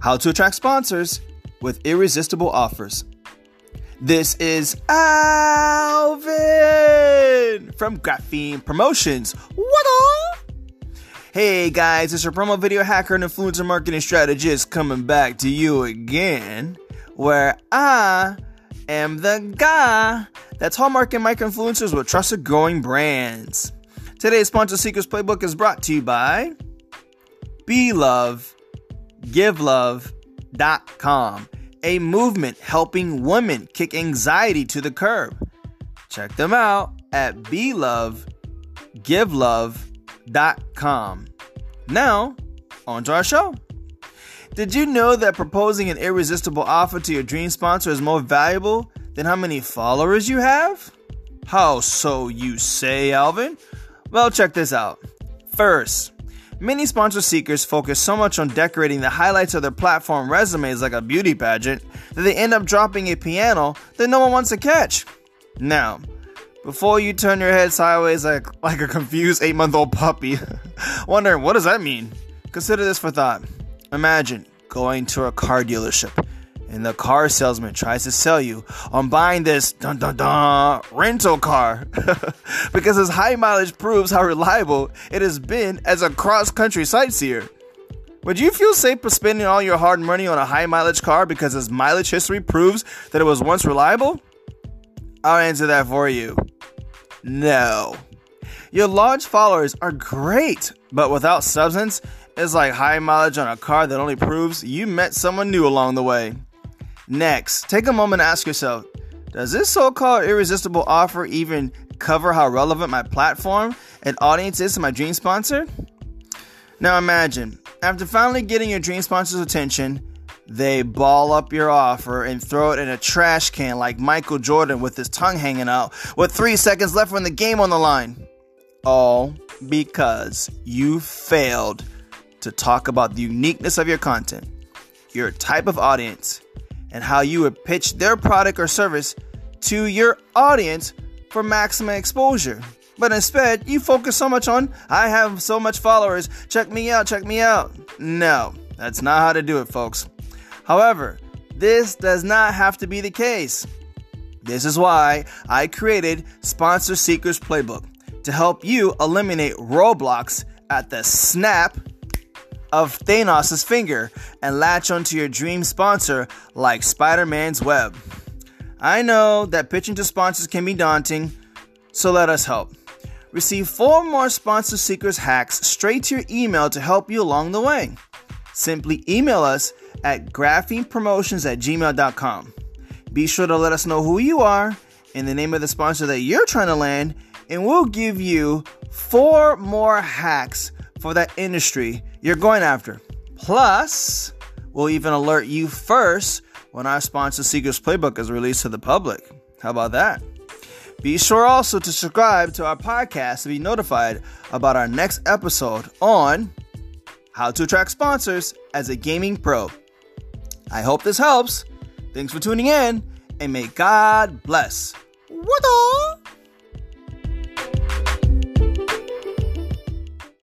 How to attract sponsors with irresistible offers. This is Alvin from Graphene Promotions. What up? Hey guys, it's your promo video hacker and influencer marketing strategist coming back to you again, where I am the guy that's hallmarking micro influencers with trusted growing brands. Today's Sponsor Seekers Playbook is brought to you by Be Love GiveLove.com, a movement helping women kick anxiety to the curb. Check them out at BeLoveGiveLove.com. Now, on to our show. Did you know that proposing an irresistible offer to your dream sponsor is more valuable than how many followers you have? How so, you say, Alvin? Well, check this out. First, Many sponsor seekers focus so much on decorating the highlights of their platform resumes like a beauty pageant that they end up dropping a piano that no one wants to catch. Now, before you turn your head sideways like, like a confused 8 month old puppy, wondering what does that mean? Consider this for thought. Imagine going to a car dealership and the car salesman tries to sell you on buying this dun dun dun rental car because his high mileage proves how reliable it has been as a cross country sightseer. Would you feel safe spending all your hard money on a high mileage car because its mileage history proves that it was once reliable? I'll answer that for you. No. Your large followers are great, but without substance, it's like high mileage on a car that only proves you met someone new along the way. Next, take a moment to ask yourself Does this so called irresistible offer even cover how relevant my platform and audience is to my dream sponsor? Now imagine, after finally getting your dream sponsor's attention, they ball up your offer and throw it in a trash can like Michael Jordan with his tongue hanging out with three seconds left in the game on the line. All because you failed to talk about the uniqueness of your content, your type of audience, and how you would pitch their product or service to your audience for maximum exposure. But instead, you focus so much on, I have so much followers, check me out, check me out. No, that's not how to do it, folks. However, this does not have to be the case. This is why I created Sponsor Seekers Playbook to help you eliminate roadblocks at the snap of Thanos' finger and latch onto your dream sponsor like Spider Man's web. I know that pitching to sponsors can be daunting, so let us help. Receive four more sponsor seekers hacks straight to your email to help you along the way. Simply email us at graphenepromotions at gmail.com. Be sure to let us know who you are and the name of the sponsor that you're trying to land, and we'll give you four more hacks for that industry you're going after. Plus, we'll even alert you first when our sponsor Seekers Playbook is released to the public. How about that? Be sure also to subscribe to our podcast to be notified about our next episode on how to attract sponsors as a gaming pro. I hope this helps. Thanks for tuning in, and may God bless. What